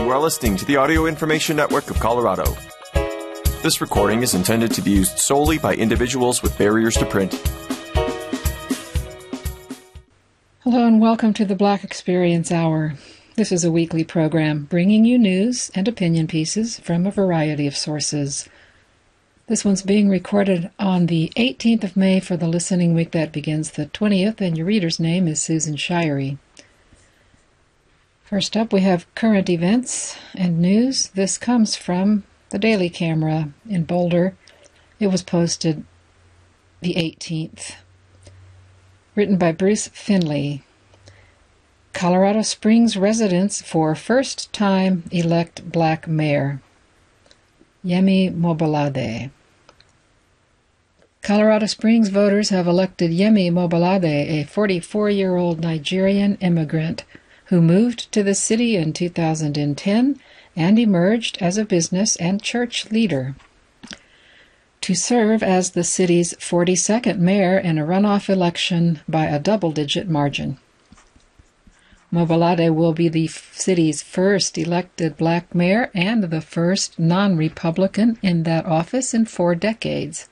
You are listening to the Audio Information Network of Colorado. This recording is intended to be used solely by individuals with barriers to print. Hello and welcome to the Black Experience Hour. This is a weekly program bringing you news and opinion pieces from a variety of sources. This one's being recorded on the 18th of May for the listening week that begins the 20th, and your reader's name is Susan Shirey. First up, we have current events and news. This comes from the Daily Camera in Boulder. It was posted the 18th. Written by Bruce Finley. Colorado Springs residents for first time elect black mayor. Yemi Mobolade. Colorado Springs voters have elected Yemi Mobolade, a 44 year old Nigerian immigrant who moved to the city in 2010 and emerged as a business and church leader. To serve as the city's 42nd mayor in a runoff election by a double digit margin. Mobolade will be the city's first elected black mayor and the first non Republican in that office in four decades.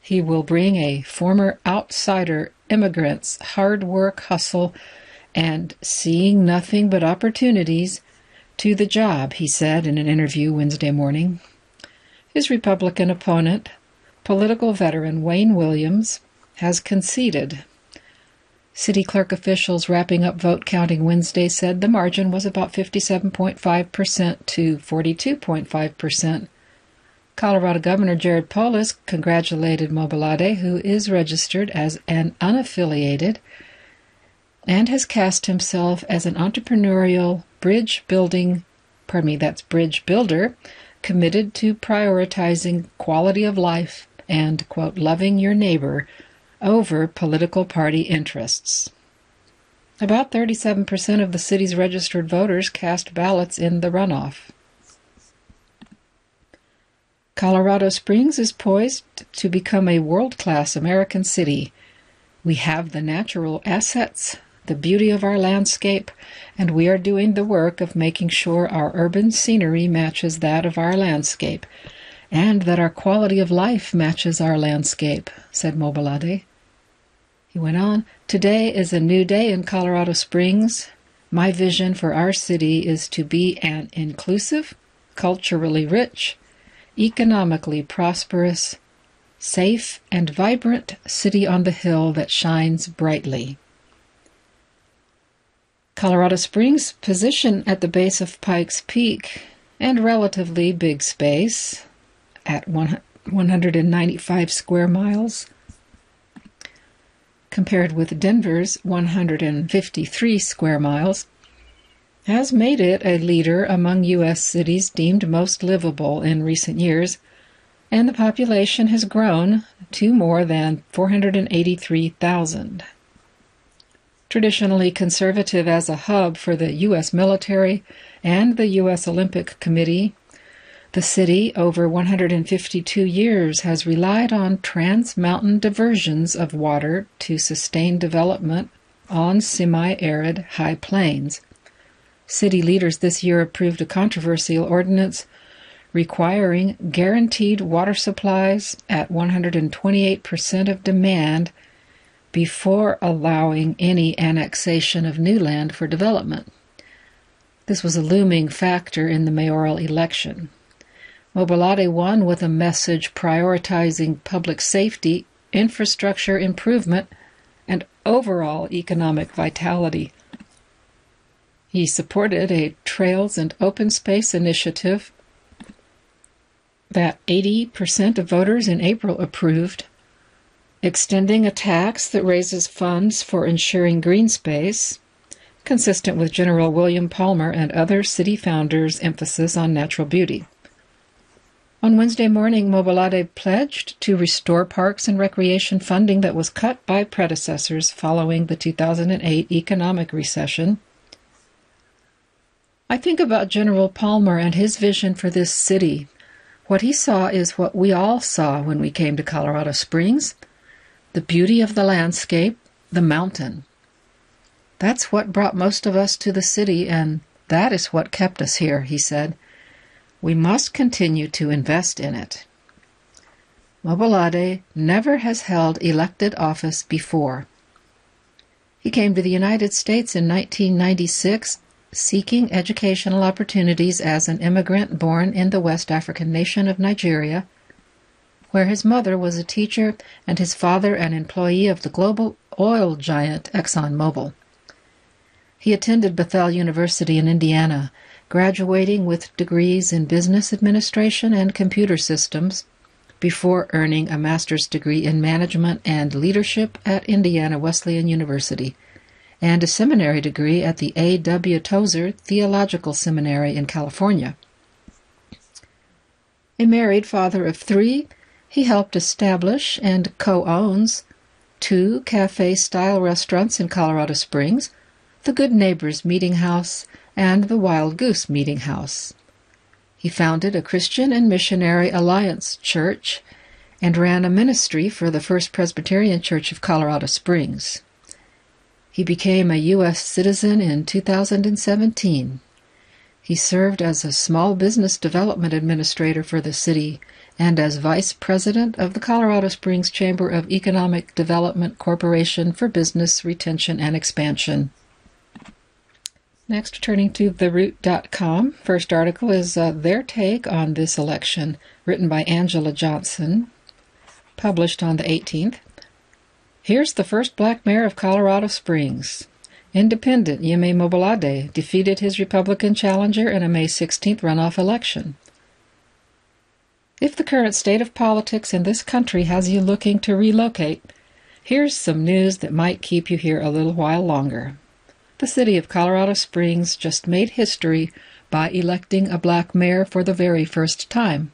He will bring a former outsider immigrant's hard work, hustle, and seeing nothing but opportunities to the job, he said in an interview Wednesday morning. His Republican opponent, political veteran Wayne Williams, has conceded. City clerk officials wrapping up vote counting Wednesday said the margin was about 57.5% to 42.5%. Colorado Governor Jared Polis congratulated Mobolade, who is registered as an unaffiliated and has cast himself as an entrepreneurial bridge building, pardon me, that's bridge builder, committed to prioritizing quality of life and, quote, loving your neighbor over political party interests. About 37% of the city's registered voters cast ballots in the runoff. Colorado Springs is poised to become a world class American city. We have the natural assets, the beauty of our landscape, and we are doing the work of making sure our urban scenery matches that of our landscape, and that our quality of life matches our landscape, said Mobolade. He went on, Today is a new day in Colorado Springs. My vision for our city is to be an inclusive, culturally rich, economically prosperous, safe, and vibrant city on the hill that shines brightly. Colorado Springs' position at the base of Pikes Peak and relatively big space at 195 square miles compared with Denver's 153 square miles has made it a leader among U.S. cities deemed most livable in recent years, and the population has grown to more than 483,000 traditionally conservative as a hub for the U.S. military and the U.S. Olympic Committee, the city, over 152 years, has relied on trans mountain diversions of water to sustain development on semi arid high plains. City leaders this year approved a controversial ordinance requiring guaranteed water supplies at 128% of demand before allowing any annexation of new land for development. This was a looming factor in the mayoral election. Mobolade won with a message prioritizing public safety, infrastructure improvement, and overall economic vitality. He supported a trails and open space initiative that 80% of voters in April approved extending a tax that raises funds for ensuring green space, consistent with General William Palmer and other city founders' emphasis on natural beauty. On Wednesday morning, Mobolade pledged to restore parks and recreation funding that was cut by predecessors following the 2008 economic recession. I think about General Palmer and his vision for this city. What he saw is what we all saw when we came to Colorado Springs the beauty of the landscape, the mountain. That's what brought most of us to the city, and That is what kept us here, he said. We must continue to invest in it. Mobolade never has held elected office before. He came to the United States in 1996 seeking educational opportunities as an immigrant born in the West African nation of Nigeria, where his mother was a teacher and his father an employee of the global oil giant ExxonMobil. He attended Bethel University in Indiana, graduating with degrees in business administration and computer systems before earning a master's degree in management and leadership at Indiana Wesleyan University and a seminary degree at the A.W. Tozer Theological Seminary in California. A married father of three, he helped establish and co owns two cafe style restaurants in Colorado Springs the Good Neighbors Meeting House and the Wild Goose Meeting House. He founded a Christian and Missionary Alliance Church and ran a ministry for the First Presbyterian Church of Colorado Springs. He became a U.S. citizen in 2017. He served as a small business development administrator for the city and as vice president of the Colorado Springs Chamber of Economic Development Corporation for Business Retention and Expansion. Next, turning to TheRoot.com. First article is uh, their take on this election, written by Angela Johnson, published on the 18th. Here's the first black mayor of Colorado Springs. Independent Yemi Mobolade defeated his Republican challenger in a May 16th runoff election. If the current state of politics in this country has you looking to relocate, here's some news that might keep you here a little while longer the city of Colorado Springs just made history by electing a black mayor for the very first time.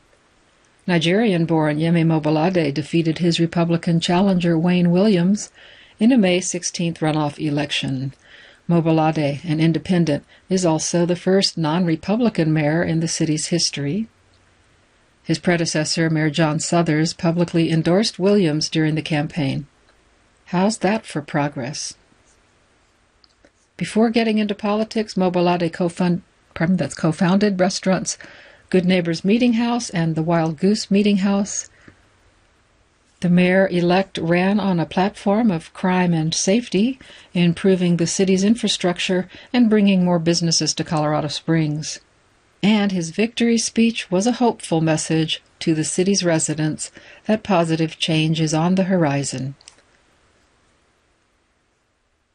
Nigerian born Yemi Mobolade defeated his Republican challenger Wayne Williams in a May 16th runoff election. Mobolade, an independent, is also the first non Republican mayor in the city's history. His predecessor, Mayor John Suthers, publicly endorsed Williams during the campaign. How's that for progress? Before getting into politics, Mobolade co-founded restaurants Good Neighbors Meeting House and the Wild Goose Meeting House. The mayor-elect ran on a platform of crime and safety, improving the city's infrastructure and bringing more businesses to Colorado Springs. And his victory speech was a hopeful message to the city's residents that positive change is on the horizon.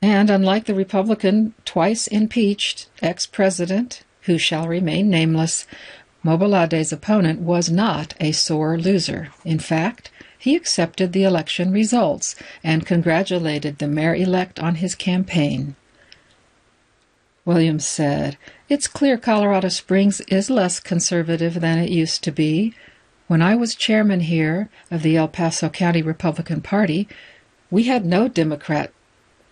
And unlike the Republican twice impeached ex president, who shall remain nameless, Mobolade's opponent was not a sore loser. In fact, he accepted the election results and congratulated the mayor elect on his campaign. Williams said, It's clear Colorado Springs is less conservative than it used to be. When I was chairman here of the El Paso County Republican Party, we had no Democrat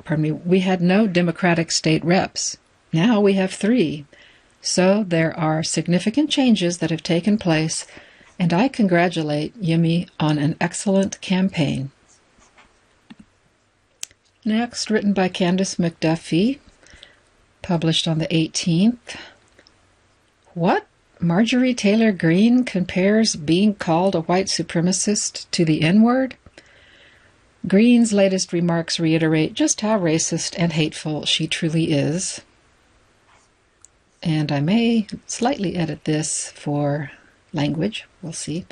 pardon me, we had no Democratic state reps. Now we have three. So there are significant changes that have taken place, and I congratulate Yemi on an excellent campaign. Next, written by Candace McDuffie, published on the 18th. What? Marjorie Taylor Greene compares being called a white supremacist to the N word? Greene's latest remarks reiterate just how racist and hateful she truly is. And I may slightly edit this for language. We'll see.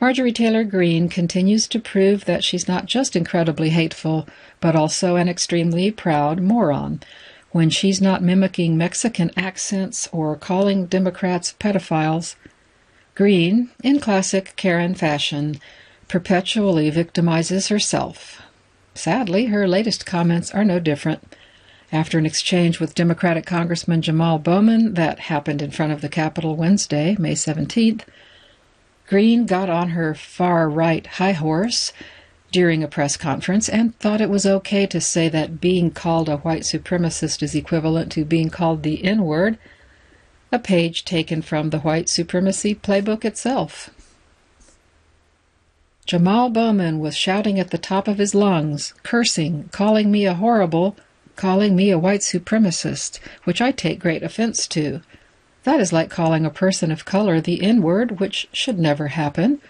Marjorie Taylor Greene continues to prove that she's not just incredibly hateful, but also an extremely proud moron. When she's not mimicking Mexican accents or calling Democrats pedophiles, Greene, in classic Karen fashion, perpetually victimizes herself. Sadly, her latest comments are no different. After an exchange with Democratic Congressman Jamal Bowman that happened in front of the Capitol Wednesday, May 17th, Greene got on her far right high horse during a press conference and thought it was okay to say that being called a white supremacist is equivalent to being called the N word, a page taken from the white supremacy playbook itself. Jamal Bowman was shouting at the top of his lungs, cursing, calling me a horrible, calling me a white supremacist, which I take great offense to. That is like calling a person of color the N word, which should never happen.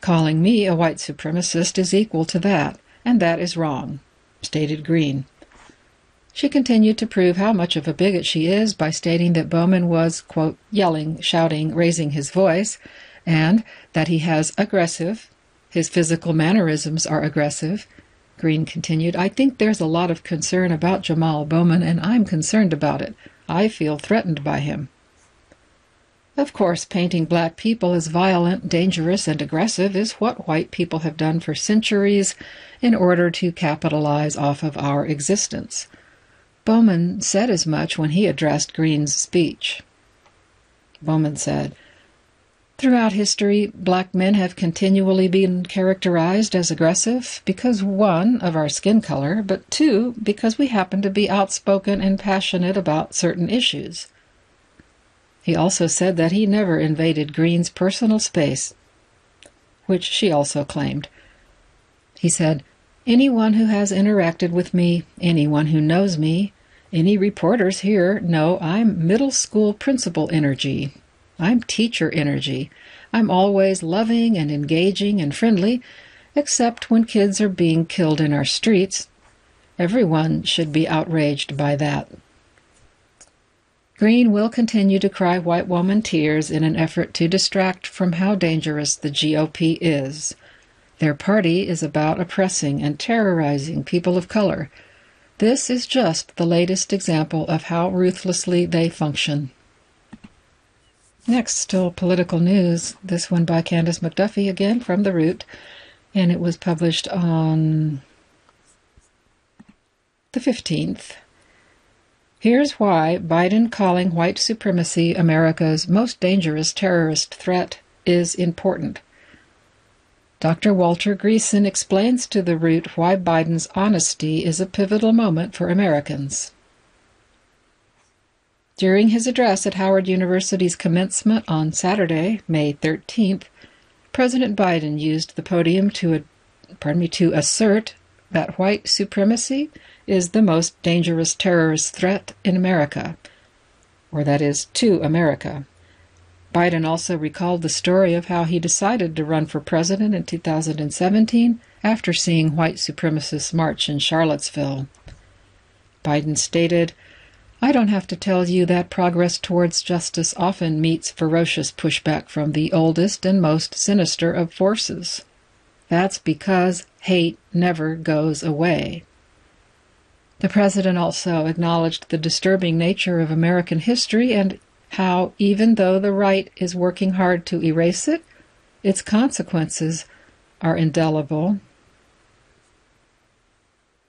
Calling me a white supremacist is equal to that, and that is wrong, stated Greene. She continued to prove how much of a bigot she is by stating that Bowman was, quote, yelling, shouting, raising his voice, and that he has aggressive, his physical mannerisms are aggressive, Greene continued, I think there's a lot of concern about Jamal Bowman, and I'm concerned about it. I feel threatened by him. Of course, painting black people as violent, dangerous, and aggressive is what white people have done for centuries in order to capitalize off of our existence. Bowman said as much when he addressed Greene's speech. Bowman said, Throughout history, black men have continually been characterized as aggressive because, one, of our skin color, but two, because we happen to be outspoken and passionate about certain issues. He also said that he never invaded Greene's personal space, which she also claimed. He said, Anyone who has interacted with me, anyone who knows me, any reporters here know I'm middle school principal energy, I'm teacher energy. I'm always loving and engaging and friendly, except when kids are being killed in our streets. Everyone should be outraged by that. Greene will continue to cry white woman tears in an effort to distract from how dangerous the GOP is. Their party is about oppressing and terrorizing people of color. This is just the latest example of how ruthlessly they function. Next, still political news. This one by Candace McDuffie again from The Root, and it was published on the 15th. Here's why Biden calling white supremacy America's most dangerous terrorist threat is important. Dr. Walter Greason explains to The Root why Biden's honesty is a pivotal moment for Americans. During his address at Howard University's commencement on Saturday, May 13th, President Biden used the podium to, pardon me, to assert that white supremacy is the most dangerous terrorist threat in America, or that is, to America. Biden also recalled the story of how he decided to run for president in 2017 after seeing white supremacists march in Charlottesville. Biden stated, I don't have to tell you that progress towards justice often meets ferocious pushback from the oldest and most sinister of forces. That's because hate never goes away. The president also acknowledged the disturbing nature of American history and how, even though the right is working hard to erase it, its consequences are indelible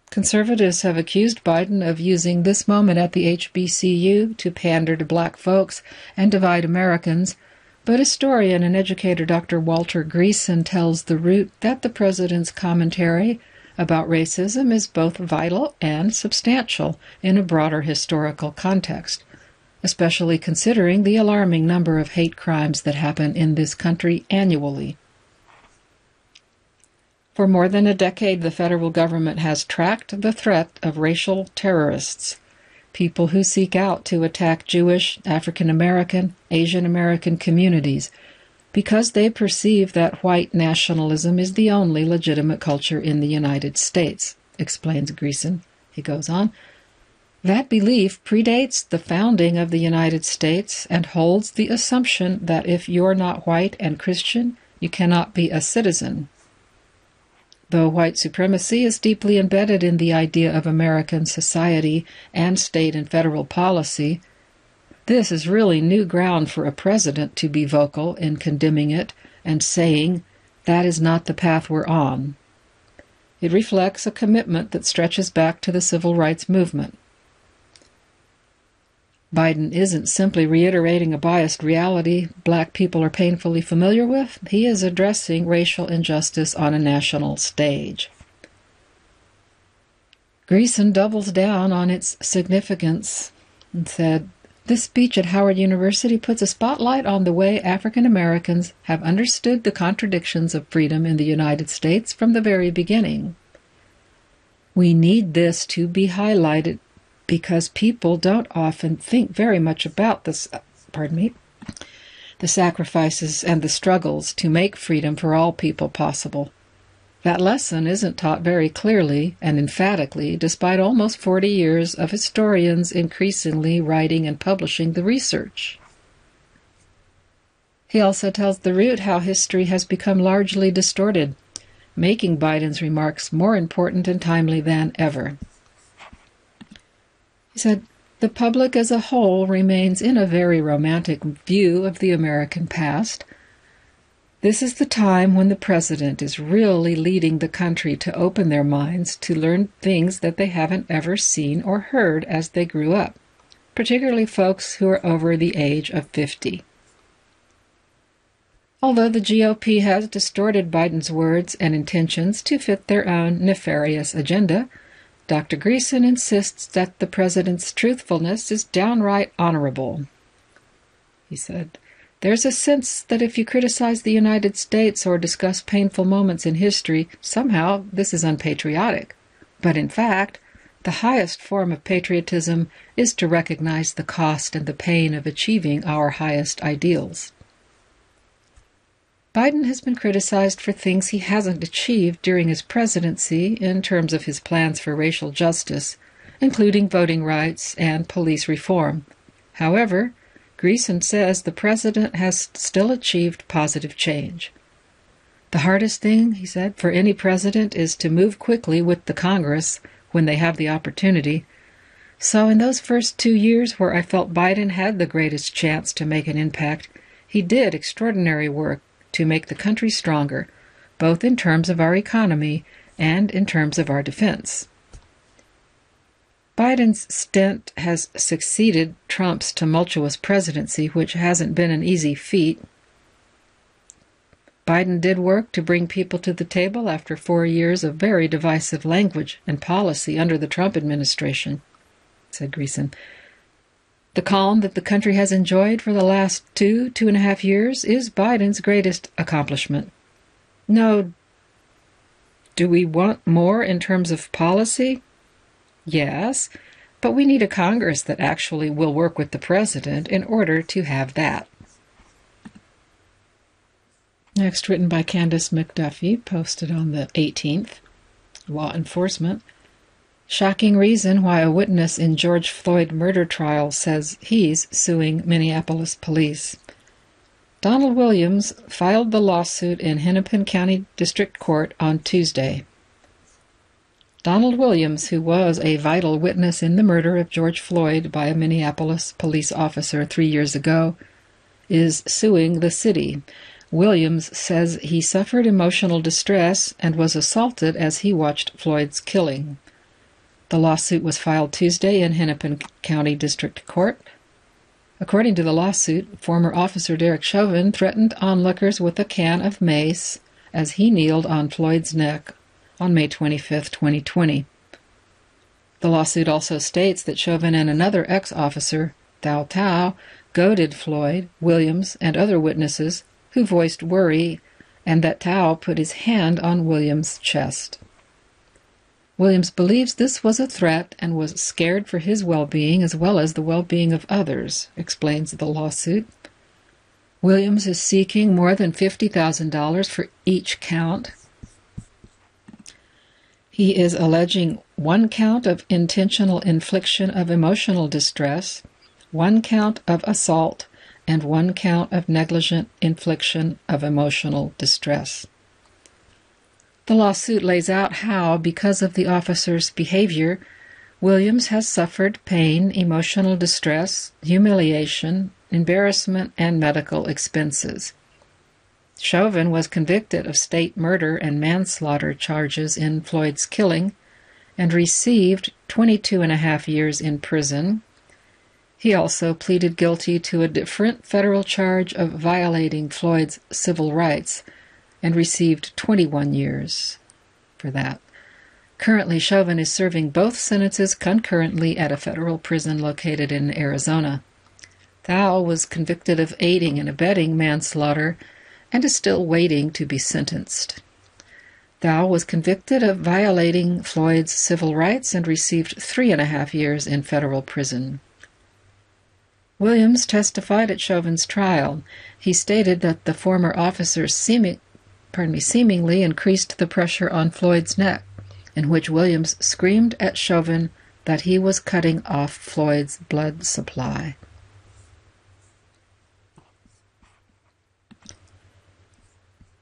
Conservatives have accused Biden of using this moment at the HBCU to pander to black folks and divide Americans, but historian and educator Dr. Walter Greason tells The Root that the president's commentary about racism is both vital and substantial in a broader historical context, especially considering the alarming number of hate crimes that happen in this country annually. For more than a decade, the federal government has tracked the threat of racial terrorists, people who seek out to attack Jewish, African American, Asian American communities, because they perceive that white nationalism is the only legitimate culture in the United States, explains Greason. He goes on. That belief predates the founding of the United States and holds the assumption that if you're not white and Christian, you cannot be a citizen Though white supremacy is deeply embedded in the idea of American society and state and federal policy, this is really new ground for a president to be vocal in condemning it and saying, that is not the path we're on. It reflects a commitment that stretches back to the civil rights movement. Biden isn't simply reiterating a biased reality black people are painfully familiar with, he is addressing racial injustice on a national stage. Greason doubles down on its significance and said, This speech at Howard University puts a spotlight on the way African Americans have understood the contradictions of freedom in the United States from the very beginning. We need this to be highlighted because people don't often think very much about this, uh, pardon me, the sacrifices and the struggles to make freedom for all people possible. That lesson isn't taught very clearly and emphatically, despite almost 40 years of historians increasingly writing and publishing the research. He also tells the root how history has become largely distorted, making Biden's remarks more important and timely than ever. He said, The public as a whole remains in a very romantic view of the American past this is the time when the president is really leading the country to open their minds to learn things that they haven't ever seen or heard as they grew up, particularly folks who are over the age of 50. Although the GOP has distorted Biden's words and intentions to fit their own nefarious agenda, Dr. Greason insists that the president's truthfulness is downright honorable. He said, there's a sense that if you criticize the United States or discuss painful moments in history, somehow this is unpatriotic. But in fact, the highest form of patriotism is to recognize the cost and the pain of achieving our highest ideals. Biden has been criticized for things he hasn't achieved during his presidency in terms of his plans for racial justice, including voting rights and police reform. However, Greason says the president has still achieved positive change. The hardest thing, he said, for any president is to move quickly with the Congress when they have the opportunity. So, in those first two years where I felt Biden had the greatest chance to make an impact, he did extraordinary work to make the country stronger, both in terms of our economy and in terms of our defense. Biden's stint has succeeded Trump's tumultuous presidency, which hasn't been an easy feat. Biden did work to bring people to the table after four years of very divisive language and policy under the Trump administration, said Greason. The calm that the country has enjoyed for the last two, two and a half years is Biden's greatest accomplishment. No, do we want more in terms of policy? Yes, but we need a Congress that actually will work with the president in order to have that. Next, written by Candace McDuffie, posted on the 18th. Law enforcement. Shocking reason why a witness in George Floyd murder trial says he's suing Minneapolis police. Donald Williams filed the lawsuit in Hennepin County District Court on Tuesday. Donald Williams, who was a vital witness in the murder of George Floyd by a Minneapolis police officer three years ago, is suing the city. Williams says he suffered emotional distress and was assaulted as he watched Floyd's killing. The lawsuit was filed Tuesday in Hennepin County District Court. According to the lawsuit, former officer Derek Chauvin threatened onlookers with a can of mace as he kneeled on Floyd's neck on May 25, 2020. The lawsuit also states that Chauvin and another ex officer, Tou Thao, goaded Floyd, Williams, and other witnesses who voiced worry, and that Thao put his hand on Williams' chest. Williams believes this was a threat and was scared for his well being as well as the well being of others, explains the lawsuit. Williams is seeking more than $50,000 for each count, he is alleging one count of intentional infliction of emotional distress, one count of assault, and one count of negligent infliction of emotional distress. The lawsuit lays out how, because of the officer's behavior, Williams has suffered pain, emotional distress, humiliation, embarrassment, and medical expenses. Chauvin was convicted of state murder and manslaughter charges in Floyd's killing and received 22 and a half years in prison. He also pleaded guilty to a different federal charge of violating Floyd's civil rights and received 21 years for that. Currently, Chauvin is serving both sentences concurrently at a federal prison located in Arizona. Thao was convicted of aiding and abetting manslaughter and is still waiting to be sentenced. Thao was convicted of violating Floyd's civil rights and received three and a half years in federal prison. Williams testified at Chauvin's trial. He stated that the former officer seeming, me, seemingly increased the pressure on Floyd's neck, in which Williams screamed at Chauvin that he was cutting off Floyd's blood supply.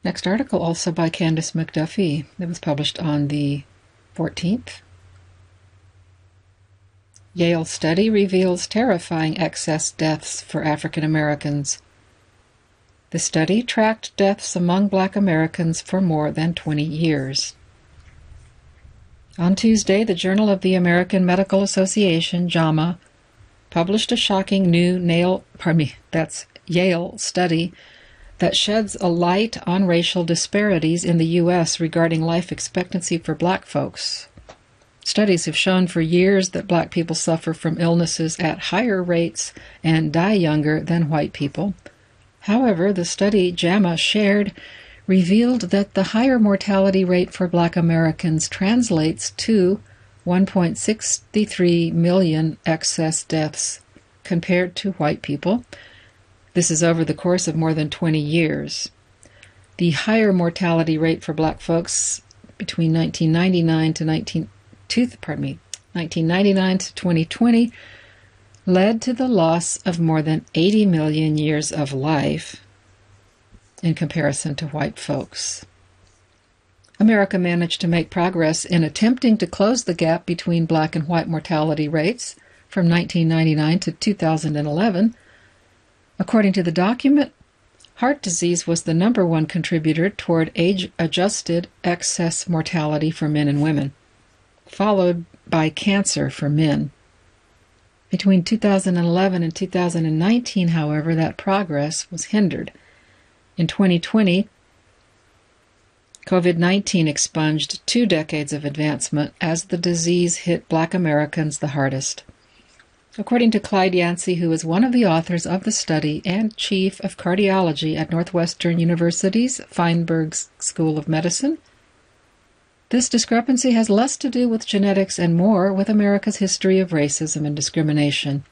Next article, also by Candace McDuffie, that was published on the 14th. Yale study reveals terrifying excess deaths for African Americans. The study tracked deaths among black Americans for more than 20 years. On Tuesday, the Journal of the American Medical Association, JAMA, published a shocking new nail, pardon me, that's Yale study that sheds a light on racial disparities in the U.S. regarding life expectancy for black folks. Studies have shown for years that black people suffer from illnesses at higher rates and die younger than white people. However, the study JAMA shared revealed that the higher mortality rate for black Americans translates to 1.63 million excess deaths compared to white people this is over the course of more than 20 years. The higher mortality rate for black folks between 1999 to 19, pardon me, 1999 to 2020 led to the loss of more than 80 million years of life in comparison to white folks. America managed to make progress in attempting to close the gap between black and white mortality rates from 1999 to 2011 According to the document, heart disease was the number one contributor toward age adjusted excess mortality for men and women, followed by cancer for men. Between 2011 and 2019, however, that progress was hindered. In 2020, COVID 19 expunged two decades of advancement as the disease hit black Americans the hardest. According to Clyde Yancy, who is one of the authors of the study and chief of cardiology at Northwestern University's Feinberg School of Medicine, this discrepancy has less to do with genetics and more with America's history of racism and discrimination,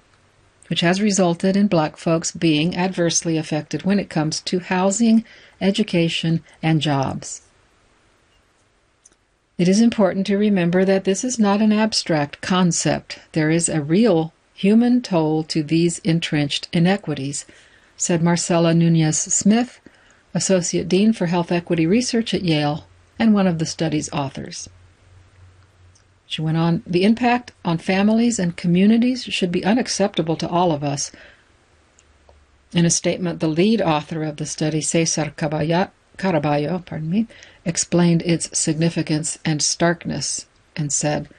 which has resulted in black folks being adversely affected when it comes to housing, education, and jobs. It is important to remember that this is not an abstract concept. There is a real human toll to these entrenched inequities, said Marcella Nunez Smith, Associate Dean for Health Equity Research at Yale and one of the study's authors. She went on, the impact on families and communities should be unacceptable to all of us. In a statement, the lead author of the study, Cesar Caraballo, pardon me, explained its significance and starkness and said,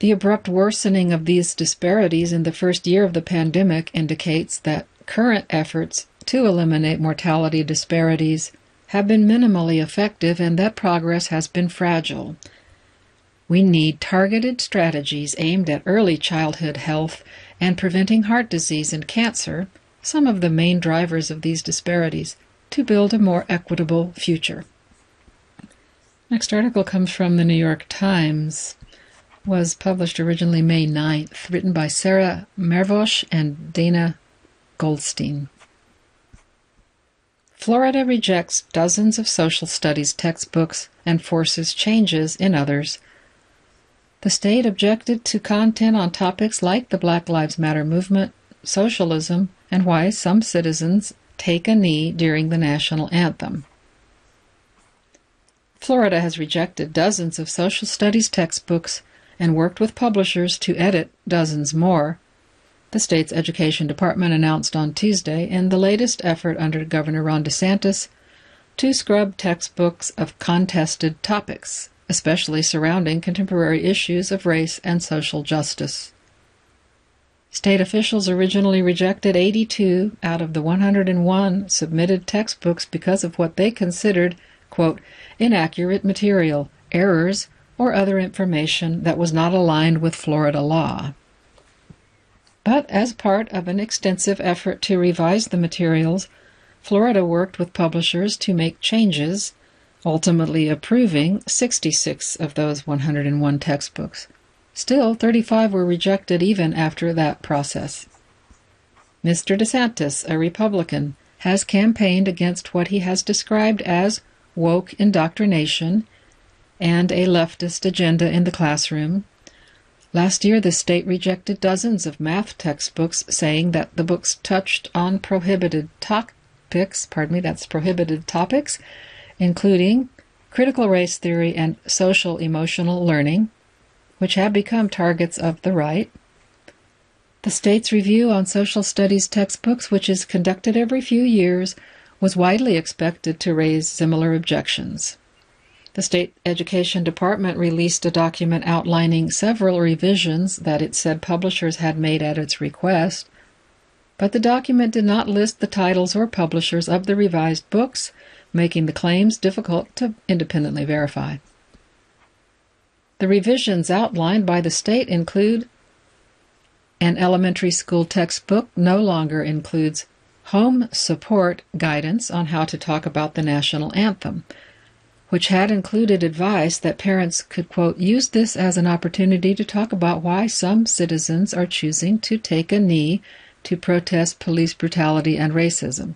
the abrupt worsening of these disparities in the first year of the pandemic indicates that current efforts to eliminate mortality disparities have been minimally effective and that progress has been fragile. We need targeted strategies aimed at early childhood health and preventing heart disease and cancer, some of the main drivers of these disparities, to build a more equitable future. Next article comes from the New York Times was published originally May 9th, written by Sarah Mervosh and Dana Goldstein. Florida rejects dozens of social studies textbooks and forces changes in others. The state objected to content on topics like the Black Lives Matter movement, socialism, and why some citizens take a knee during the national anthem. Florida has rejected dozens of social studies textbooks and worked with publishers to edit dozens more, the state's education department announced on Tuesday in the latest effort under Governor Ron DeSantis to scrub textbooks of contested topics, especially surrounding contemporary issues of race and social justice. State officials originally rejected 82 out of the 101 submitted textbooks because of what they considered, quote, inaccurate material, errors, or other information that was not aligned with Florida law. But as part of an extensive effort to revise the materials, Florida worked with publishers to make changes ultimately approving 66 of those 101 textbooks. Still, 35 were rejected even after that process. Mr. DeSantis, a Republican, has campaigned against what he has described as woke indoctrination and a leftist agenda in the classroom. Last year, the state rejected dozens of math textbooks, saying that the books touched on prohibited topics, pardon me, that's prohibited topics, including critical race theory and social emotional learning, which have become targets of the right. The state's review on social studies textbooks, which is conducted every few years, was widely expected to raise similar objections. The State Education Department released a document outlining several revisions that it said publishers had made at its request, but the document did not list the titles or publishers of the revised books, making the claims difficult to independently verify. The revisions outlined by the state include an elementary school textbook no longer includes home support guidance on how to talk about the national anthem, which had included advice that parents could, quote, use this as an opportunity to talk about why some citizens are choosing to take a knee to protest police brutality and racism.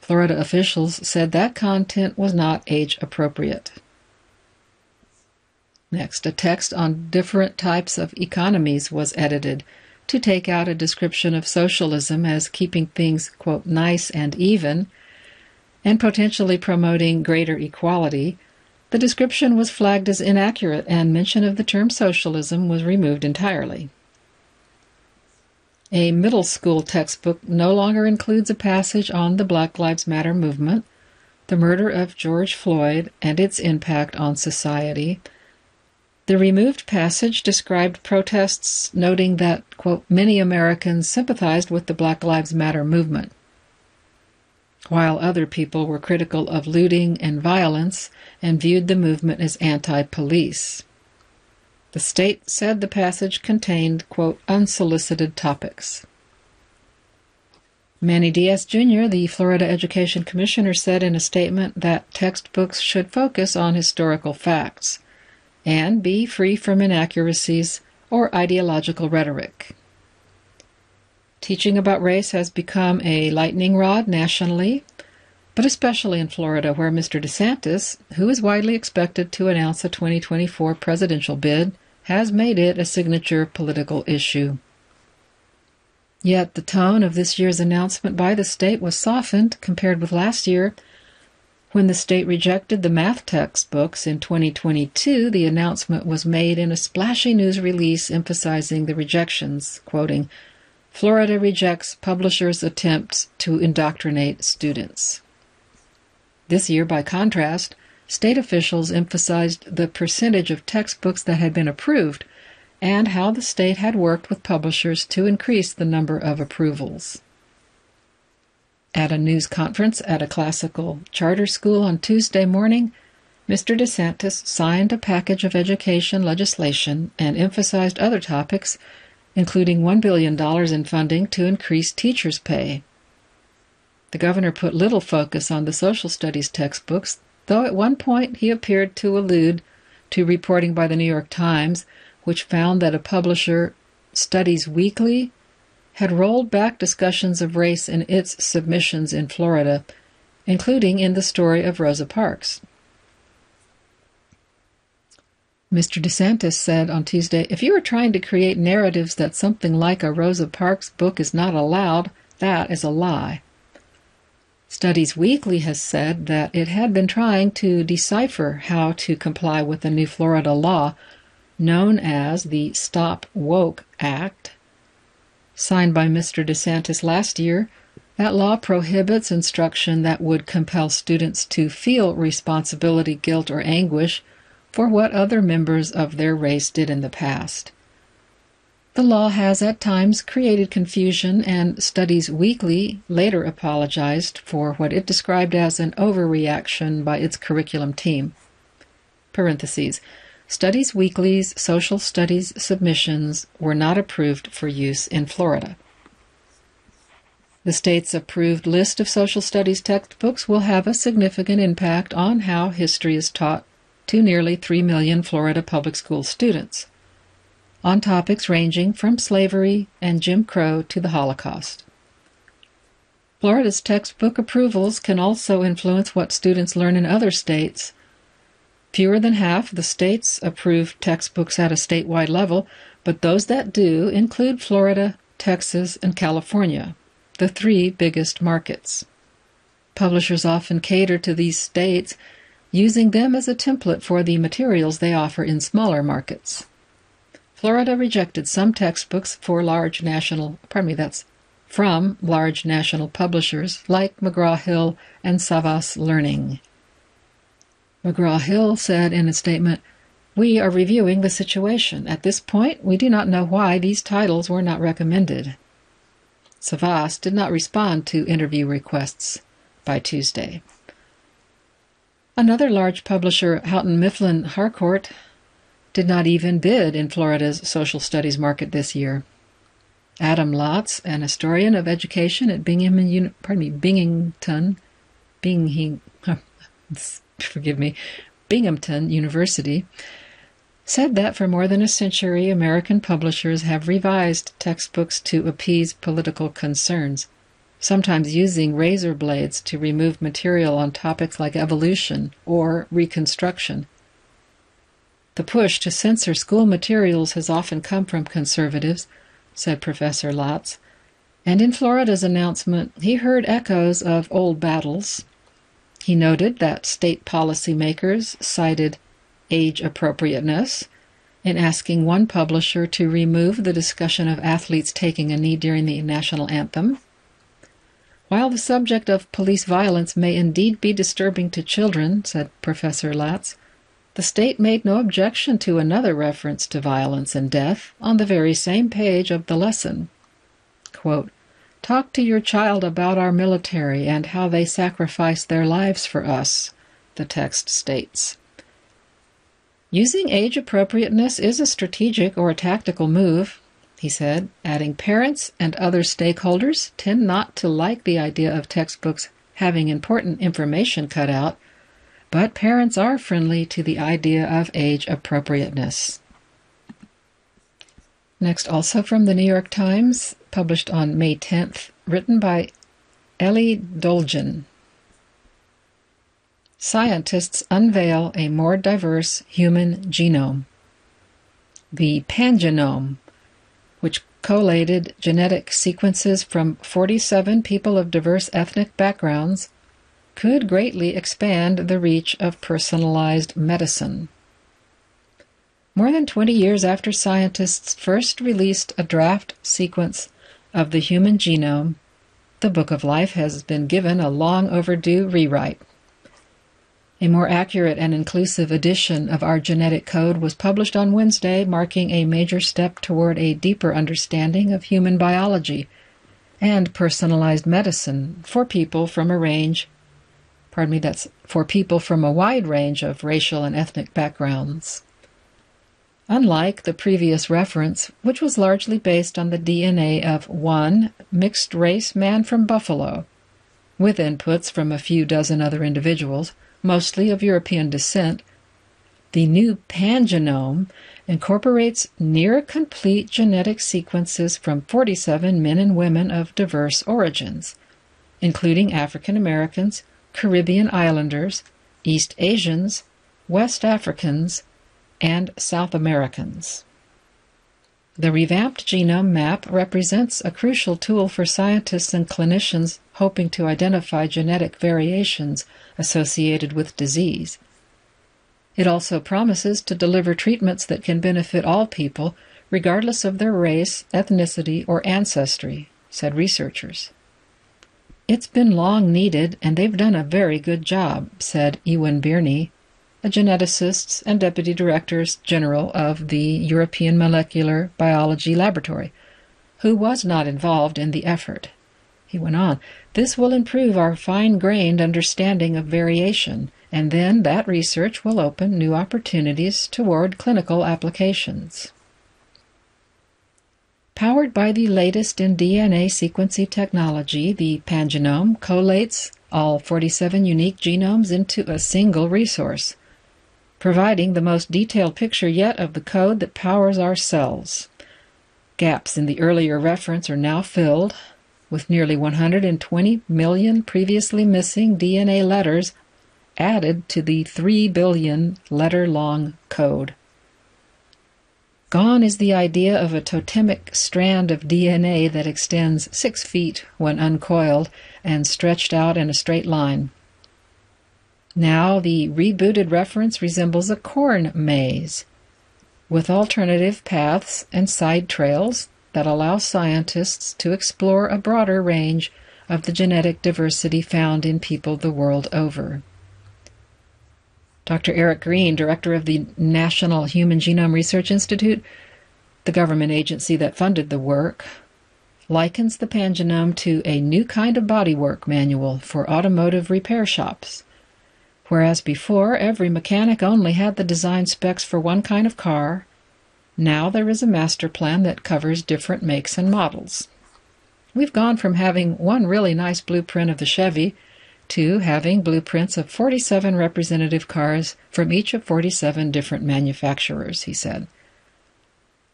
Florida officials said that content was not age appropriate. Next, a text on different types of economies was edited to take out a description of socialism as keeping things, quote, nice and even, and potentially promoting greater equality. The description was flagged as inaccurate, and mention of the term socialism was removed entirely. A middle school textbook no longer includes a passage on the Black Lives Matter movement, the murder of George Floyd, and its impact on society. The removed passage described protests, noting that, quote, many Americans sympathized with the Black Lives Matter movement, while other people were critical of looting and violence and viewed the movement as anti police. The state said the passage contained, quote, unsolicited topics. Manny Diaz Jr., the Florida Education Commissioner, said in a statement that textbooks should focus on historical facts and be free from inaccuracies or ideological rhetoric. Teaching about race has become a lightning rod nationally, but especially in Florida, where Mr. DeSantis, who is widely expected to announce a 2024 presidential bid, has made it a signature political issue. Yet the tone of this year's announcement by the state was softened compared with last year. When the state rejected the math textbooks in 2022, the announcement was made in a splashy news release emphasizing the rejections, quoting, Florida rejects publishers' attempts to indoctrinate students. This year, by contrast, State officials emphasized the percentage of textbooks that had been approved and how the state had worked with publishers to increase the number of approvals. At a news conference at a classical charter school on Tuesday morning, Mr. DeSantis signed a package of education legislation and emphasized other topics, including $1 billion in funding to increase teachers' pay. The governor put little focus on the social studies textbooks though at one point he appeared to allude to reporting by the New York Times, which found that a publisher, Studies Weekly, had rolled back discussions of race in its submissions in Florida, including in the story of Rosa Parks. Mr. DeSantis said on Tuesday if you are trying to create narratives that something like a Rosa Parks book is not allowed, that is a lie. Studies Weekly has said that it had been trying to decipher how to comply with the new Florida law known as the Stop Woke Act. Signed by Mr. DeSantis last year, that law prohibits instruction that would compel students to feel responsibility, guilt, or anguish for what other members of their race did in the past. The law has at times created confusion, and Studies Weekly later apologized for what it described as an overreaction by its curriculum team. Studies Weekly's social studies submissions were not approved for use in Florida. The state's approved list of social studies textbooks will have a significant impact on how history is taught to nearly 3 million Florida public school students, on topics ranging from slavery and Jim Crow to the Holocaust. Florida's textbook approvals can also influence what students learn in other states. Fewer than half of the states approve textbooks at a statewide level, but those that do include Florida, Texas, and California the three biggest markets. Publishers often cater to these states, using them as a template for the materials they offer in smaller markets. Florida rejected some textbooks for large national, pardon me, that's from large national publishers like McGraw-Hill and Savvas Learning. McGraw-Hill said in a statement, We are reviewing the situation. At this point, we do not know why these titles were not recommended. Savas did not respond to interview requests by Tuesday. Another large publisher, Houghton Mifflin Harcourt, did not even bid in Florida's social studies market this year. Adam Laats, an historian of education at Bingham, pardon me, Binghamton, Bing, forgive me, Binghamton University, said that for more than a century, American publishers have revised textbooks to appease political concerns, sometimes using razor blades to remove material on topics like evolution or reconstruction. The push to censor school materials has often come from conservatives, said Professor Laats, and in Florida's announcement, he heard echoes of old battles. He noted that state policymakers cited age appropriateness in asking one publisher to remove the discussion of athletes taking a knee during the national anthem. While the subject of police violence may indeed be disturbing to children, said Professor Laats, the state made no objection to another reference to violence and death on the very same page of the lesson. Quote, Talk to your child about our military and how they sacrifice their lives for us, the text states. Using age appropriateness is a strategic or a tactical move, he said, adding parents and other stakeholders tend not to like the idea of textbooks having important information cut out, but parents are friendly to the idea of age appropriateness. Next, also from the New York Times, published on May 10th, written by Elie Dolgin. Scientists unveil a more diverse human genome. The pangenome, which collated genetic sequences from 47 people of diverse ethnic backgrounds, could greatly expand the reach of personalized medicine. More than 20 years after scientists first released a draft sequence of the human genome, the Book of Life has been given a long overdue rewrite. A more accurate and inclusive edition of our genetic code was published on Wednesday, marking a major step toward a deeper understanding of human biology and personalized medicine for people from a range, pardon me, that's for people from a wide range of racial and ethnic backgrounds. Unlike the previous reference, which was largely based on the DNA of one mixed race man from Buffalo, with inputs from a few dozen other individuals, mostly of European descent, the new pangenome incorporates near complete genetic sequences from 47 men and women of diverse origins, including African Americans, Caribbean Islanders, East Asians, West Africans, and South Americans. The revamped genome map represents a crucial tool for scientists and clinicians hoping to identify genetic variations associated with disease. It also promises to deliver treatments that can benefit all people, regardless of their race, ethnicity, or ancestry, said researchers. It's been long needed, and they've done a very good job, said Ewan Birney, a geneticist and deputy director general of the European Molecular Biology Laboratory, who was not involved in the effort. He went on, This will improve our fine grained understanding of variation, and then that research will open new opportunities toward clinical applications. Powered by the latest in DNA sequencing technology, the pangenome collates all 47 unique genomes into a single resource, providing the most detailed picture yet of the code that powers our cells. Gaps in the earlier reference are now filled, with nearly 120 million previously missing DNA letters added to the 3 billion letter long code. Gone is the idea of a totemic strand of DNA that extends six feet when uncoiled and stretched out in a straight line. Now the rebooted reference resembles a corn maze, with alternative paths and side trails that allow scientists to explore a broader range of the genetic diversity found in people the world over. Dr. Eric Green, director of the National Human Genome Research Institute, the government agency that funded the work, likens the pangenome to a new kind of bodywork manual for automotive repair shops. Whereas before every mechanic only had the design specs for one kind of car, now there is a master plan that covers different makes and models. We've gone from having one really nice blueprint of the Chevy to having blueprints of 47 representative cars from each of 47 different manufacturers, he said.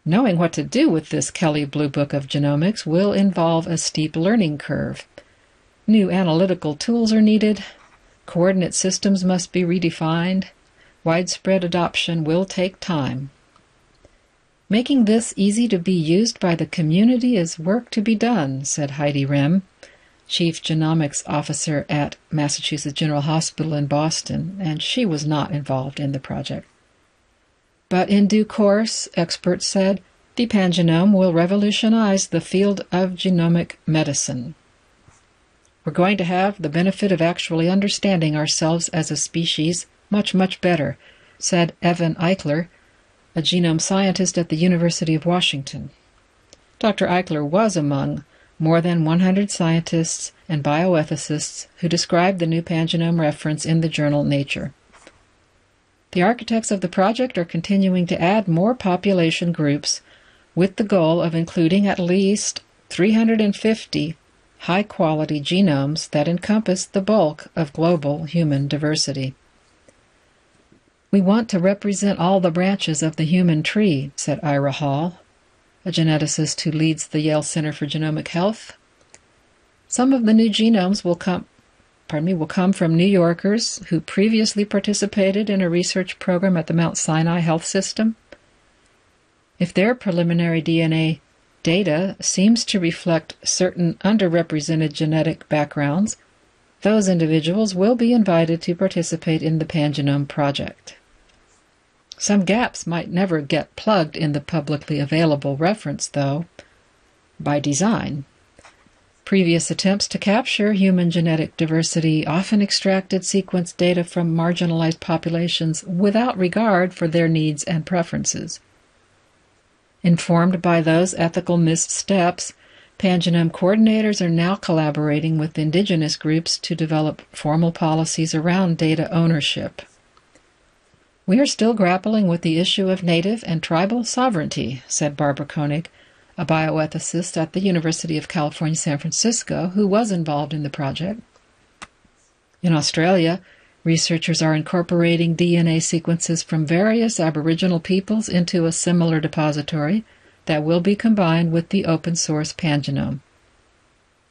Knowing what to do with this Kelly Blue Book of Genomics will involve a steep learning curve. New analytical tools are needed, coordinate systems must be redefined, widespread adoption will take time. Making this easy to be used by the community is work to be done, said Heidi Rehm, Chief Genomics Officer at Massachusetts General Hospital in Boston, and she was not involved in the project. But in due course, experts said, the pangenome will revolutionize the field of genomic medicine. We're going to have the benefit of actually understanding ourselves as a species much, much better, said Evan Eichler, a genome scientist at the University of Washington. Dr. Eichler was among more than 100 scientists and bioethicists who described the new pangenome reference in the journal Nature. The architects of the project are continuing to add more population groups with the goal of including at least 350 high quality genomes that encompass the bulk of global human diversity. We want to represent all the branches of the human tree, said Ira Hall, a geneticist who leads the Yale Center for Genomic Health. Some of the new genomes will come pardon me, will come from New Yorkers who previously participated in a research program at the Mount Sinai Health System. If their preliminary DNA data seems to reflect certain underrepresented genetic backgrounds, those individuals will be invited to participate in the Pangenome Project. Some gaps might never get plugged in the publicly available reference, though, by design. Previous attempts to capture human genetic diversity often extracted sequence data from marginalized populations without regard for their needs and preferences. Informed by those ethical missteps, Pangenome coordinators are now collaborating with indigenous groups to develop formal policies around data ownership. We are still grappling with the issue of native and tribal sovereignty, said Barbara Koenig, a bioethicist at the University of California, San Francisco, who was involved in the project. In Australia, researchers are incorporating DNA sequences from various Aboriginal peoples into a similar depository that will be combined with the open source pangenome,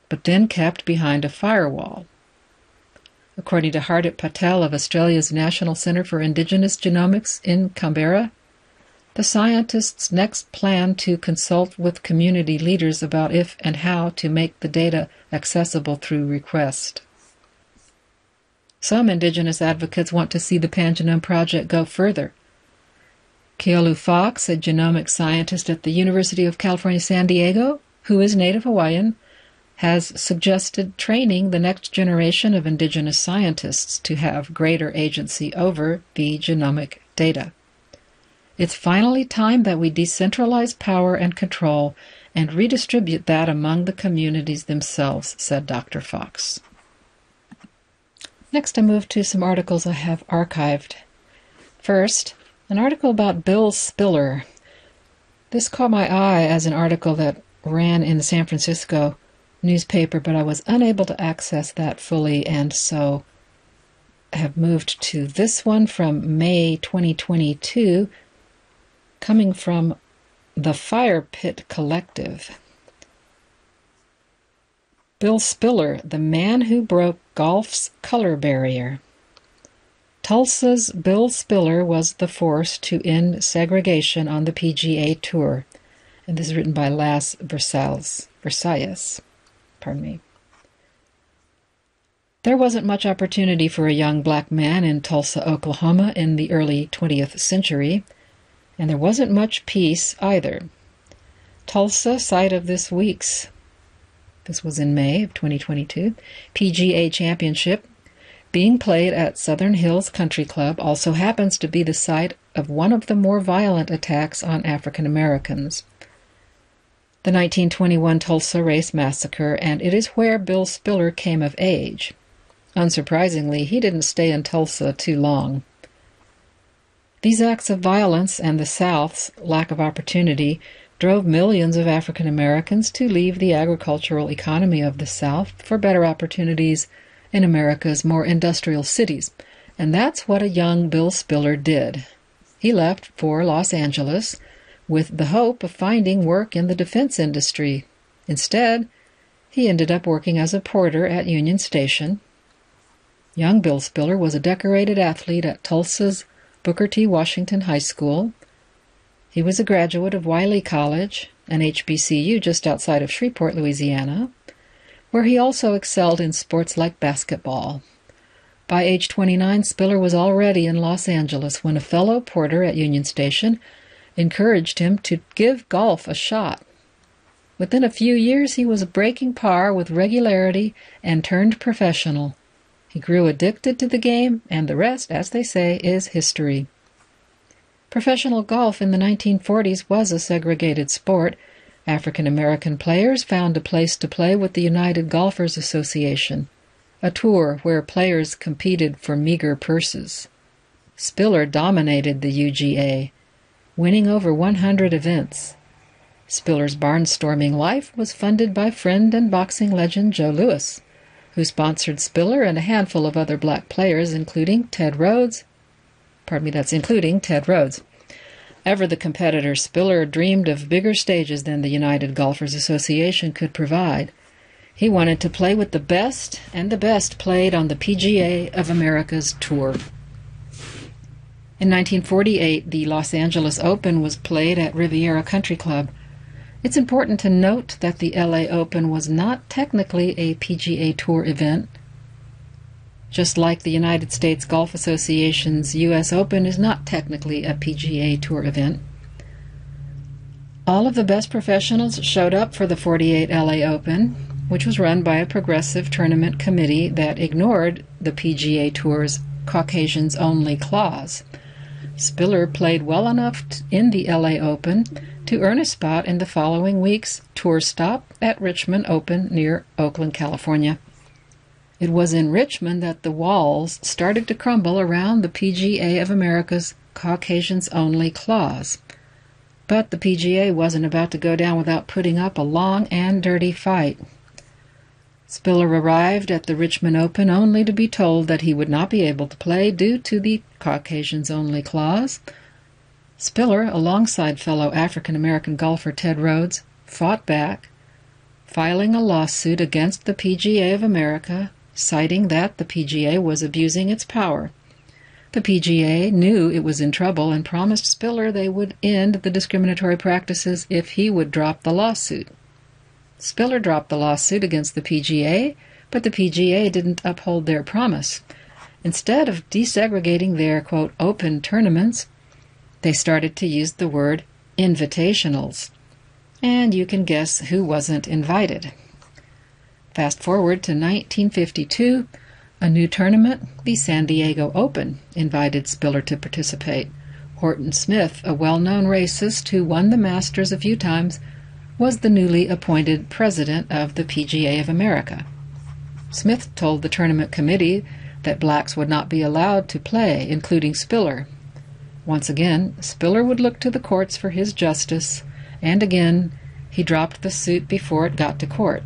but then kept behind a firewall. According to Hardip Patel of Australia's National Centre for Indigenous Genomics in Canberra, the scientists next plan to consult with community leaders about if and how to make the data accessible through request. Some Indigenous advocates want to see the Pangenome Project go further. Keolu Fox, a genomic scientist at the University of California, San Diego, who is Native Hawaiian, has suggested training the next generation of indigenous scientists to have greater agency over the genomic data. It's finally time that we decentralize power and control and redistribute that among the communities themselves, said Dr. Fox. Next, I move to some articles I have archived. First, an article about Bill Spiller, This caught my eye as an article that ran in San Francisco newspaper, but I was unable to access that fully, and so have moved to this one from May 2022, coming from the Fire Pit Collective. Bill Spiller, the man who broke golf's color barrier. Tulsa's Bill Spiller was the force to end segregation on the PGA Tour. And this is written by Las Versalles. Versailles. Pardon me. There wasn't much opportunity for a young black man in Tulsa, Oklahoma in the early 20th century, and there wasn't much peace either. Tulsa, site of this week's, this was in May of 2022, PGA Championship, being played at Southern Hills Country Club, also happens to be the site of one of the more violent attacks on African Americans. The 1921 Tulsa Race Massacre, and it is where Bill Spiller came of age. Unsurprisingly, he didn't stay in Tulsa too long. These acts of violence and the South's lack of opportunity drove millions of African Americans to leave the agricultural economy of the South for better opportunities in America's more industrial cities. And that's what a young Bill Spiller did. He left for Los Angeles with the hope of finding work in the defense industry. Instead, he ended up working as a porter at Union Station. Young Bill Spiller was a decorated athlete at Tulsa's Booker T. Washington High School. He was a graduate of Wiley College, an HBCU just outside of Shreveport, Louisiana where he also excelled in sports like basketball. By age 29, Spiller was already in Los Angeles when a fellow porter at Union Station encouraged him to give golf a shot. Within a few years, he was breaking par with regularity and turned professional. He grew addicted to the game, and the rest, as they say, is history. Professional golf in the 1940s was a segregated sport, African American players found a place to play with the United Golfers Association, a tour where players competed for meager purses. Spiller dominated the UGA, winning over 100 events. Spiller's barnstorming life was funded by friend and boxing legend Joe Louis, who sponsored Spiller and a handful of other black players, including Ted Rhodes. Pardon me, that's including Ted Rhodes. Ever the competitor, Spiller dreamed of bigger stages than the United Golfers Association could provide. He wanted to play with the best, and the best played on the PGA of America's tour. In 1948, the Los Angeles Open was played at Riviera Country Club. It's important to note that the LA Open was not technically a PGA Tour event, just like the United States Golf Association's U.S. Open is not technically a PGA Tour event. All of the best professionals showed up for the 48 LA Open, which was run by a progressive tournament committee that ignored the PGA Tour's Caucasians only clause. Spiller played well enough in the LA Open to earn a spot in the following week's tour stop at Richmond Open near Oakland, California. It was in Richmond that the walls started to crumble around the PGA of America's Caucasians Only clause. But the PGA wasn't about to go down without putting up a long and dirty fight. Spiller arrived at the Richmond Open only to be told that he would not be able to play due to the Caucasians Only clause. Spiller, alongside fellow African American golfer Ted Rhodes, fought back, filing a lawsuit against the PGA of America citing that the PGA was abusing its power. The PGA knew it was in trouble and promised Spiller they would end the discriminatory practices if he would drop the lawsuit. Spiller dropped the lawsuit against the PGA, but the PGA didn't uphold their promise. Instead of desegregating their, quote, open tournaments, they started to use the word invitationals. And you can guess who wasn't invited. Fast forward to 1952, a new tournament, the San Diego Open, invited Spiller to participate. Horton Smith, a well known racist who won the Masters a few times, was the newly appointed president of the PGA of America. Smith told the tournament committee that blacks would not be allowed to play, including Spiller. Once again, Spiller would look to the courts for his justice, and again he dropped the suit before it got to court.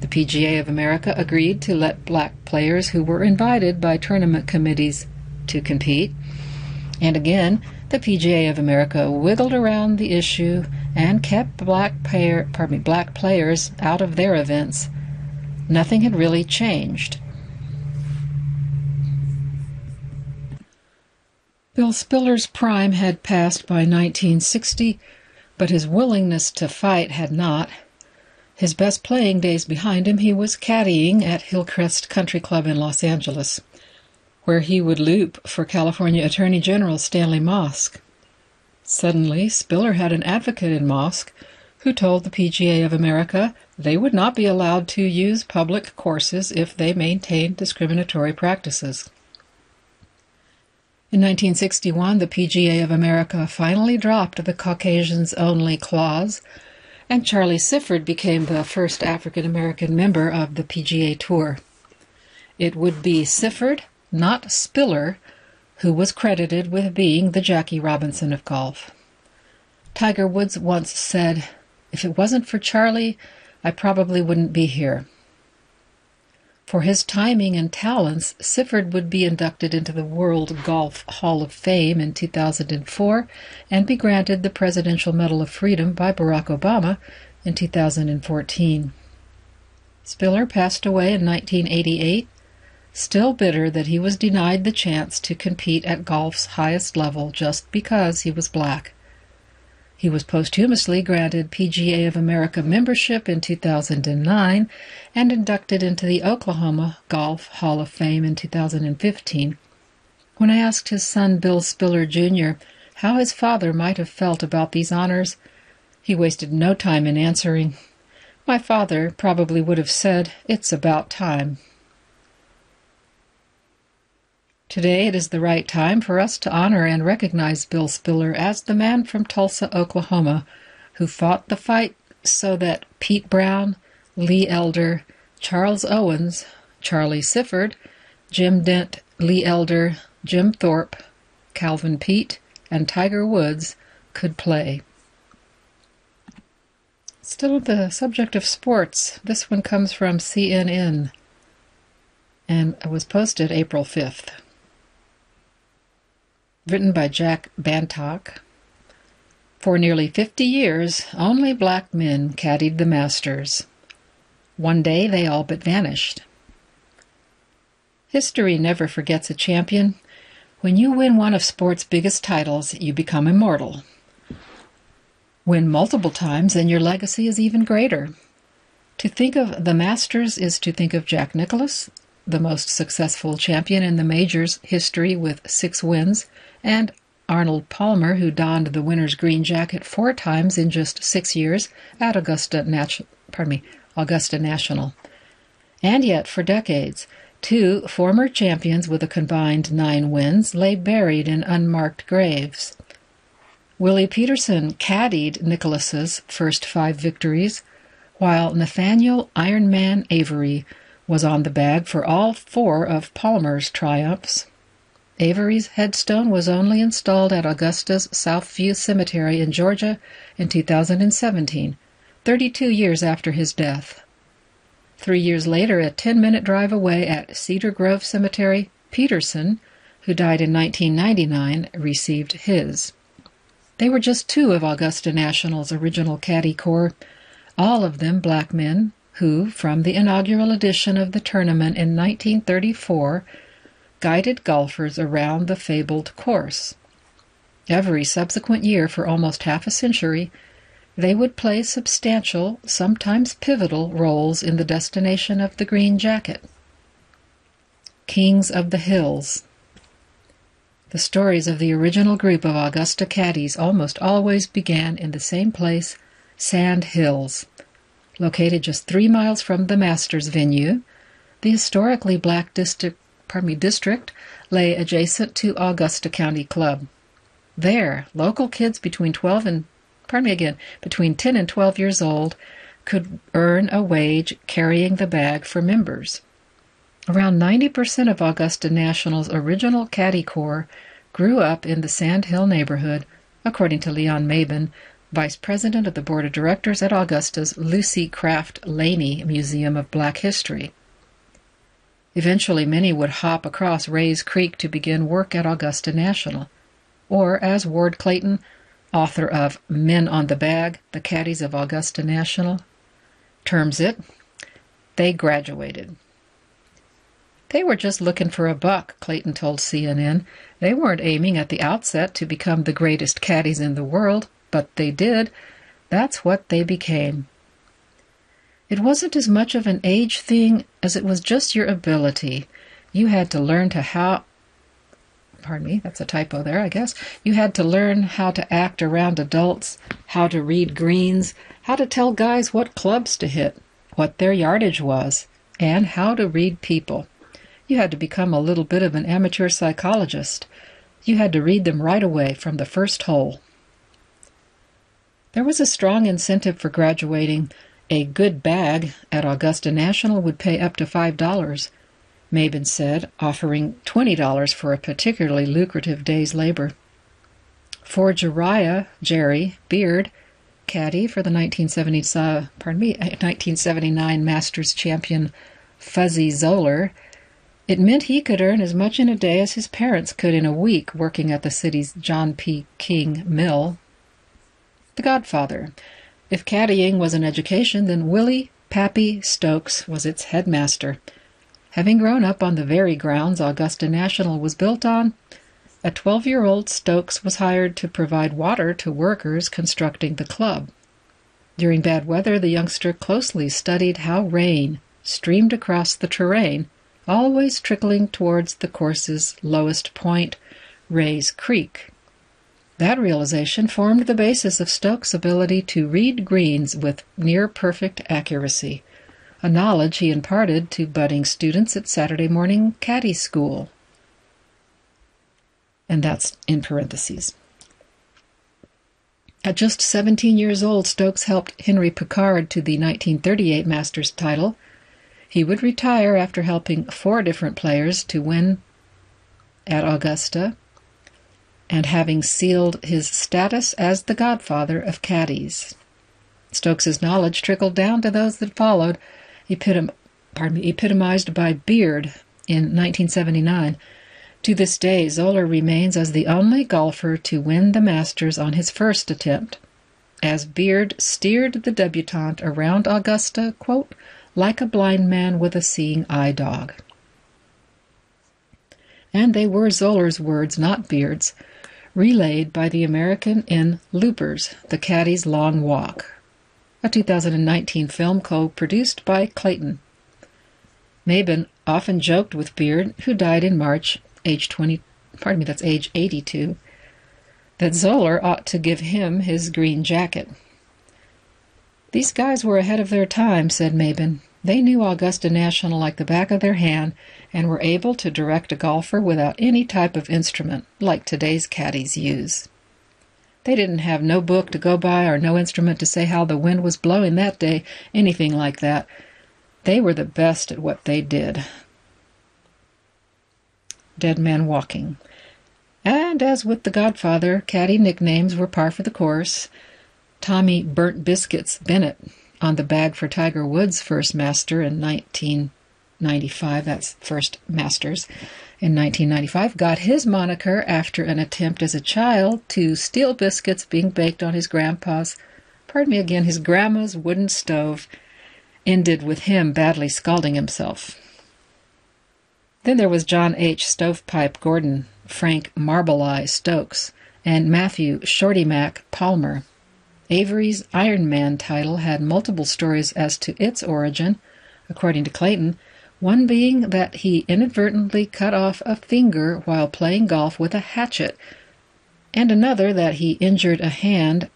The PGA of America agreed to let black players who were invited by tournament committees to compete. And again, the PGA of America wiggled around the issue and kept black pardon me, black players out of their events. Nothing had really changed. Bill Spiller's prime had passed by 1960, but his willingness to fight had not. His best playing days behind him, he was caddying at Hillcrest Country Club in Los Angeles, where he would loop for California Attorney General Stanley Mosk. Suddenly, Spiller had an advocate in Mosk who told the PGA of America they would not be allowed to use public courses if they maintained discriminatory practices. In 1961, the PGA of America finally dropped the Caucasians Only clause and Charlie Sifford became the first African American member of the PGA Tour. It would be Sifford, not Spiller, who was credited with being the Jackie Robinson of golf. Tiger Woods once said, If it wasn't for Charlie, I probably wouldn't be here. For his timing and talents, Sifford would be inducted into the World Golf Hall of Fame in 2004 and be granted the Presidential Medal of Freedom by Barack Obama in 2014. Spiller passed away in 1988, still bitter that he was denied the chance to compete at golf's highest level just because he was black. He was posthumously granted PGA of America membership in 2009 and inducted into the Oklahoma Golf Hall of Fame in 2015. When I asked his son Bill Spiller Jr. how his father might have felt about these honors, he wasted no time in answering. My father probably would have said, It's about time. Today it is the right time for us to honor and recognize Bill Spiller as the man from Tulsa, Oklahoma, who fought the fight so that Pete Brown, Lee Elder, Charles Owens, Charlie Sifford, Jim Dent, Lee Elder, Jim Thorpe, Calvin Peete, and Tiger Woods could play. Still the subject of sports, this one comes from CNN and was posted April 5th written by Jack Bantock. For nearly fifty years, only black men caddied the Masters. One day they all but vanished. History never forgets a champion. When you win one of sport's biggest titles, you become immortal. Win multiple times, and your legacy is even greater. To think of the Masters is to think of Jack Nicklaus, the most successful champion in the majors history with six wins, and Arnold Palmer, who donned the winner's green jacket four times in just six years at Augusta, Nat- pardon me, Augusta National. And yet, for decades, two former champions with a combined nine wins lay buried in unmarked graves. Willie Peterson caddied Nicklaus's first five victories, while Nathaniel Ironman Avery was on the bag for all four of Palmer's triumphs. Avery's headstone was only installed at Augusta's Southview Cemetery in Georgia in 2017, 32 years after his death. Three years later, a 10 minute drive away at Cedar Grove Cemetery, Peterson, who died in 1999, received his. They were just two of Augusta National's original caddy corps, all of them black men who, from the inaugural edition of the tournament in 1934, guided golfers around the fabled course. Every subsequent year for almost half a century, they would play substantial, sometimes pivotal, roles in the destination of the green jacket. Kings of the Hills. The stories of the original group of Augusta caddies almost always began in the same place, Sand Hills. Located just three miles from the Masters venue, the historically black district me, district lay adjacent to Augusta County Club. There, local kids between 12 and, pardon me again, between 10 and 12 years old could earn a wage carrying the bag for members. Around 90% of Augusta National's original caddy corps grew up in the Sand Hill neighborhood, according to Leon Mabin, vice president of the board of directors at Augusta's Lucy Craft Laney Museum of Black History. Eventually, many would hop across Rae's Creek to begin work at Augusta National, or as Ward Clayton, author of Men on the Bag, The Caddies of Augusta National, terms it, they graduated. They were just looking for a buck, Clayton told CNN. They weren't aiming at the outset to become the greatest caddies in the world, but they did. That's what they became. It wasn't as much of an age thing as it was just your ability. You had to learn to how pardon me, that's a typo there, I guess. You had to learn how to act around adults, how to read greens, how to tell guys what clubs to hit, what their yardage was, and how to read people. You had to become a little bit of an amateur psychologist. You had to read them right away from the first hole. There was a strong incentive for graduating. A good bag at Augusta National would pay up to $5, Mabin said, offering $20 for a particularly lucrative day's labor. For Jariah, Jerry, Beard, caddy for the 1970, uh, pardon me, 1979 Masters champion Fuzzy Zoeller, it meant he could earn as much in a day as his parents could in a week working at the city's John P. King Mill. The Godfather. If caddying was an education, then Willie Pappy Stokes was its headmaster. Having grown up on the very grounds Augusta National was built on, a 12 year old Stokes was hired to provide water to workers constructing the club. During bad weather, the youngster closely studied how rain streamed across the terrain always trickling towards the course's lowest point, Rae's Creek. That realization formed the basis of Stokes' ability to read greens with near perfect accuracy, a knowledge he imparted to budding students at Saturday morning caddy school. And that's in parentheses. At just 17 years old, Stokes helped Henry Picard to the 1938 Masters title he would retire after helping four different players to win at Augusta and having sealed his status as the godfather of caddies. Stokes's knowledge trickled down to those that followed, epitom- me, epitomized by Beard in 1979. To this day, Zoeller remains as the only golfer to win the Masters on his first attempt. As Beard steered the debutante around Augusta, quote, like a blind man with a seeing eye dog. And they were Zoeller's words, not Beard's, relayed by the American in Loopers, The Caddy's Long Walk, a 2019 film co produced by Clayton. Mabin often joked with Beard, who died in March, age 20, pardon me, that's age 82, that Zoeller ought to give him his green jacket. These guys were ahead of their time, said Mabin. They knew Augusta National like the back of their hand and were able to direct a golfer without any type of instrument like today's caddies use. They didn't have no book to go by or no instrument to say how the wind was blowing that day, anything like that. They were the best at what they did. Dead Man Walking. And as with The Godfather, caddy nicknames were par for the course. Tommy Burnt Biscuits Bennett on the bag for Tiger Woods' first master in 1995. That's first Masters in 1995. Got his moniker after an attempt as a child to steal biscuits being baked on his grandpa's, pardon me again, his grandma's wooden stove. Ended with him badly scalding himself. Then there was John H. Stovepipe Gordon, Frank Marble Eye Stokes, and Matthew Shorty Mac Palmer. Avery's Iron Man title had multiple stories as to its origin, according to Clayton, one being that he inadvertently cut off a finger while playing golf with a hatchet, and another that he injured a hand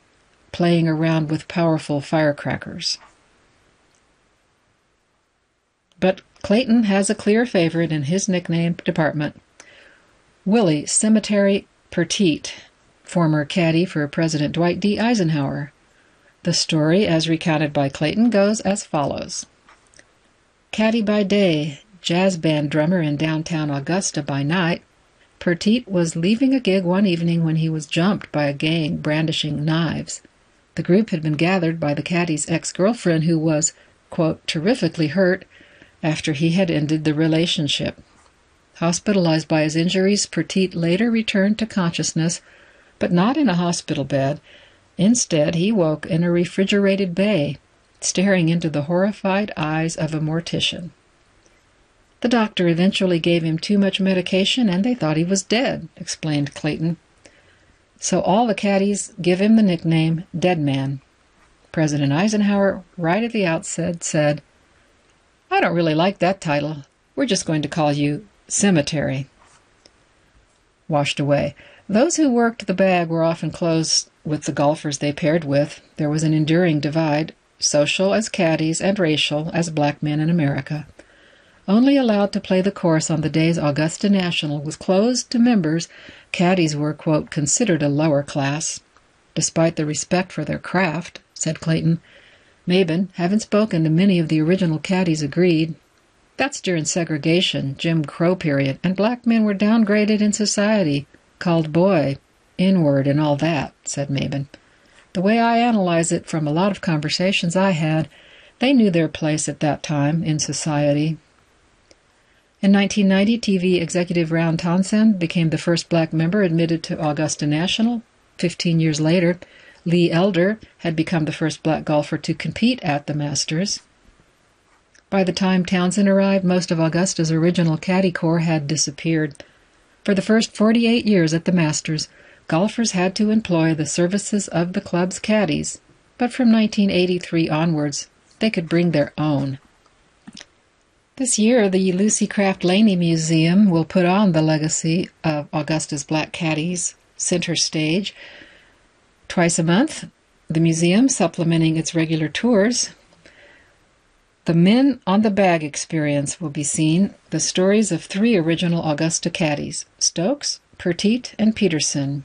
playing around with powerful firecrackers. But Clayton has a clear favorite in his nickname department Willie Cemetery Perteet former caddy for President Dwight D. Eisenhower. The story, as recounted by Clayton, goes as follows Caddy by day, jazz band drummer in downtown Augusta by night, Perteet was leaving a gig one evening when he was jumped by a gang brandishing knives. The group had been gathered by the caddy's ex girlfriend, who was, quote, terrifically hurt after he had ended the relationship. Hospitalized by his injuries, Petit later returned to consciousness, but not in a hospital bed. Instead, he woke in a refrigerated bay, staring into the horrified eyes of a mortician. The doctor eventually gave him too much medication and they thought he was dead, explained Clayton. So all the caddies give him the nickname Dead Man. President Eisenhower, right at the outset, said, I don't really like that title. We're just going to call you Cemetery. Washed away. Those who worked the bag were often close with the golfers they paired with. There was an enduring divide, social as caddies and racial as black men in America. Only allowed to play the course on the day's Augusta National was closed to members, caddies were, quote, considered a lower class, despite the respect for their craft, said Clayton. Mabin, having spoken to many of the original caddies, agreed. That's during segregation, Jim Crow period, and black men were downgraded in society, called boy, inward, and all that, said Mabin. The way I analyze it from a lot of conversations I had, they knew their place at that time in society, in 1990, TV executive Ron Townsend became the first black member admitted to Augusta National. Fifteen years later, Lee Elder had become the first black golfer to compete at the Masters. By the time Townsend arrived, most of Augusta's original caddy corps had disappeared. For the first 48 years at the Masters, golfers had to employ the services of the club's caddies, but from 1983 onwards, they could bring their own. This year, the Lucy Craft Laney Museum will put on the legacy of Augusta's Black Caddies center stage twice a month. The museum, supplementing its regular tours, the Men on the Bag experience will be seen the stories of three original Augusta caddies, Stokes, Perteet, and Peterson,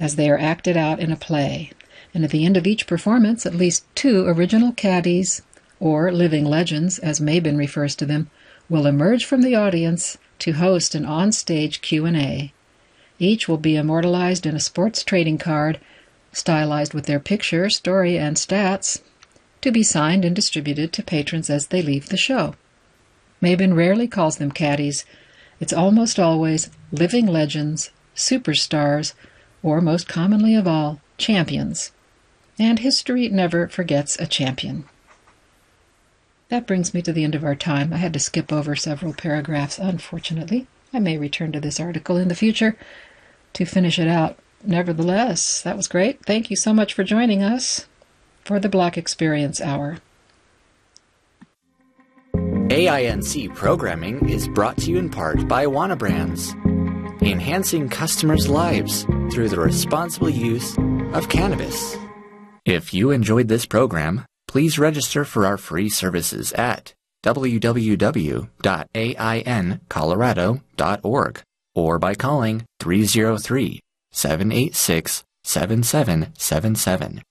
as they are acted out in a play. And at the end of each performance, at least two original caddies or living legends, as Mabin refers to them, will emerge from the audience to host an on-stage Q&A. Each will be immortalized in a sports trading card, stylized with their picture, story, and stats, to be signed and distributed to patrons as they leave the show. Mabin rarely calls them caddies. It's almost always living legends, superstars, or most commonly of all, champions. And history never forgets a champion. That brings me to the end of our time. I had to skip over several paragraphs, unfortunately. I may return to this article in the future to finish it out. Nevertheless, that was great. Thank you so much for joining us for the Black Experience Hour. AINC programming is brought to you in part by Wana Brands, enhancing customers' lives through the responsible use of cannabis. If you enjoyed this program, please register for our free services at www.aincolorado.org or by calling 303 786 7777.